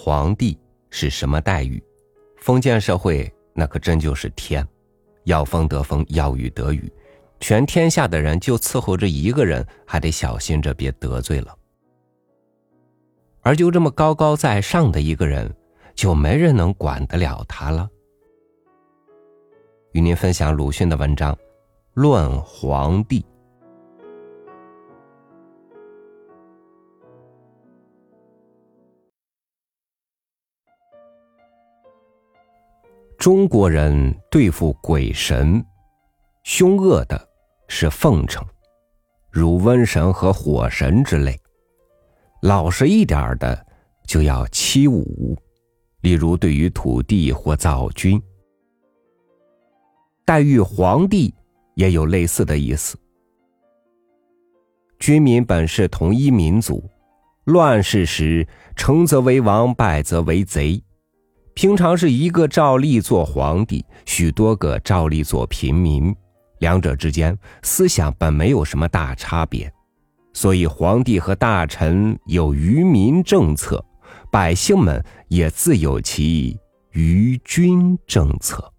皇帝是什么待遇？封建社会那可真就是天，要风得风，要雨得雨，全天下的人就伺候着一个人，还得小心着别得罪了。而就这么高高在上的一个人，就没人能管得了他了。与您分享鲁迅的文章《论皇帝》。中国人对付鬼神，凶恶的是奉承，如瘟神和火神之类；老实一点的就要欺侮，例如对于土地或灶君。待遇皇帝也有类似的意思。军民本是同一民族，乱世时成则为王，败则为贼。平常是一个照例做皇帝，许多个照例做平民，两者之间思想本没有什么大差别，所以皇帝和大臣有愚民政策，百姓们也自有其愚君政策。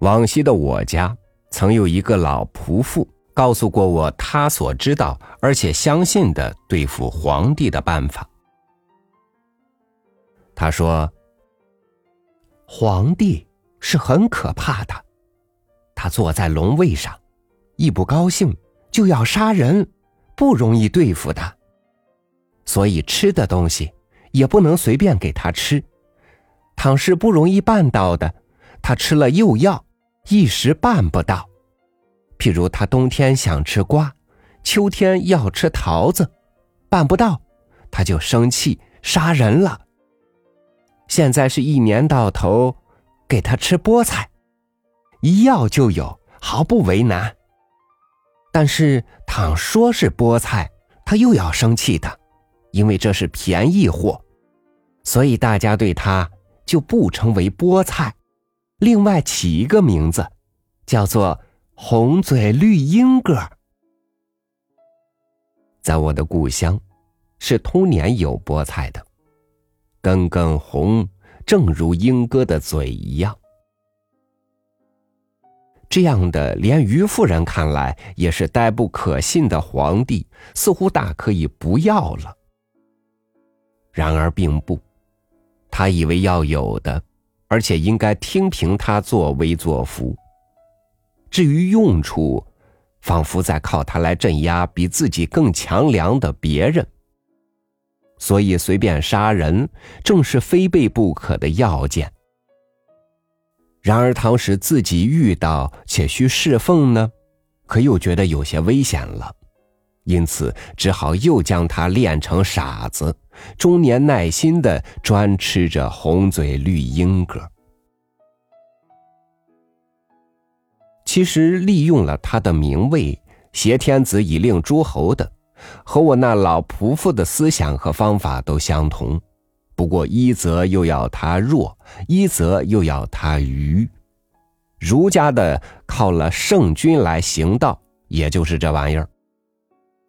往昔的我家曾有一个老仆妇。告诉过我他所知道而且相信的对付皇帝的办法。他说：“皇帝是很可怕的，他坐在龙位上，一不高兴就要杀人，不容易对付的。所以吃的东西也不能随便给他吃，倘是不容易办到的，他吃了又要，一时办不到。”譬如他冬天想吃瓜，秋天要吃桃子，办不到，他就生气杀人了。现在是一年到头，给他吃菠菜，一要就有，毫不为难。但是倘说是菠菜，他又要生气的，因为这是便宜货，所以大家对他就不称为菠菜，另外起一个名字，叫做。红嘴绿鹦哥，在我的故乡，是通年有菠菜的，根根红，正如鹦哥的嘴一样。这样的，连于夫人看来也是呆不可信的皇帝，似乎大可以不要了。然而并不，他以为要有的，而且应该听凭他作威作福。至于用处，仿佛在靠他来镇压比自己更强梁的别人，所以随便杀人正是非备不可的要件。然而，倘使自己遇到且需侍奉呢，可又觉得有些危险了，因此只好又将他练成傻子，终年耐心的专吃着红嘴绿鹦哥。其实利用了他的名位，挟天子以令诸侯的，和我那老仆妇的思想和方法都相同。不过一则又要他弱，一则又要他愚。儒家的靠了圣君来行道，也就是这玩意儿。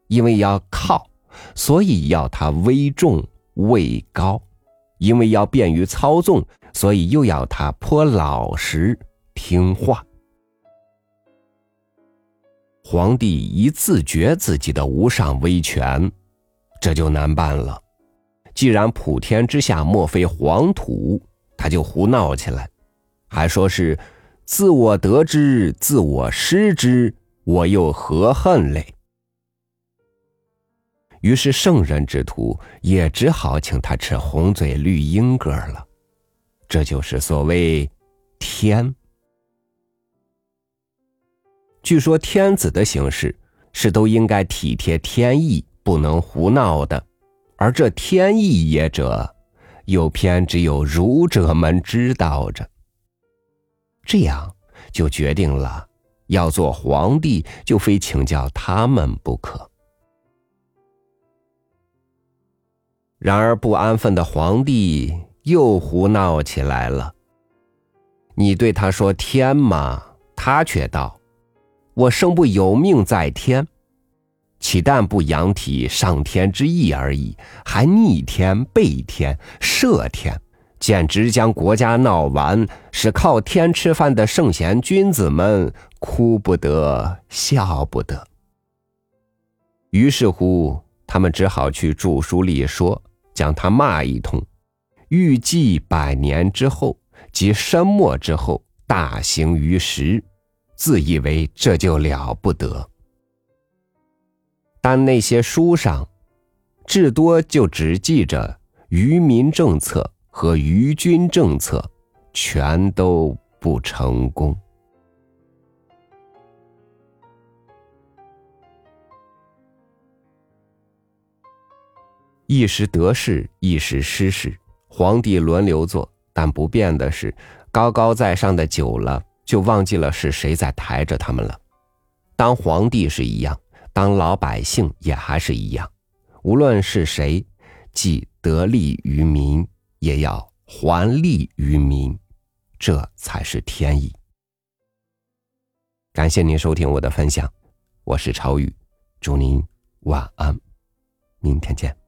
因为要靠，所以要他威重位高；因为要便于操纵，所以又要他颇老实听话。皇帝一自觉自己的无上威权，这就难办了。既然普天之下莫非黄土，他就胡闹起来，还说是自我得之，自我失之，我又何恨嘞？于是圣人之徒也只好请他吃红嘴绿鹦哥了。这就是所谓天。据说天子的行事是都应该体贴天意，不能胡闹的，而这天意也者，又偏只有儒者们知道着。这样就决定了，要做皇帝就非请教他们不可。然而不安分的皇帝又胡闹起来了。你对他说天嘛，他却道。我生不有命在天，岂但不扬体上天之意而已，还逆天背天摄天，简直将国家闹完，使靠天吃饭的圣贤君子们哭不得，笑不得。于是乎，他们只好去著书立说，将他骂一通。预计百年之后，即申末之后，大行于时，自以为这就了不得。但那些书上，至多就只记着愚民政策和愚君政策，全都不成功。一时得势，一时失势，皇帝轮流做，但不变的是，高高在上的久了，就忘记了是谁在抬着他们了。当皇帝是一样。当老百姓也还是一样，无论是谁，既得利于民，也要还利于民，这才是天意。感谢您收听我的分享，我是超宇，祝您晚安，明天见。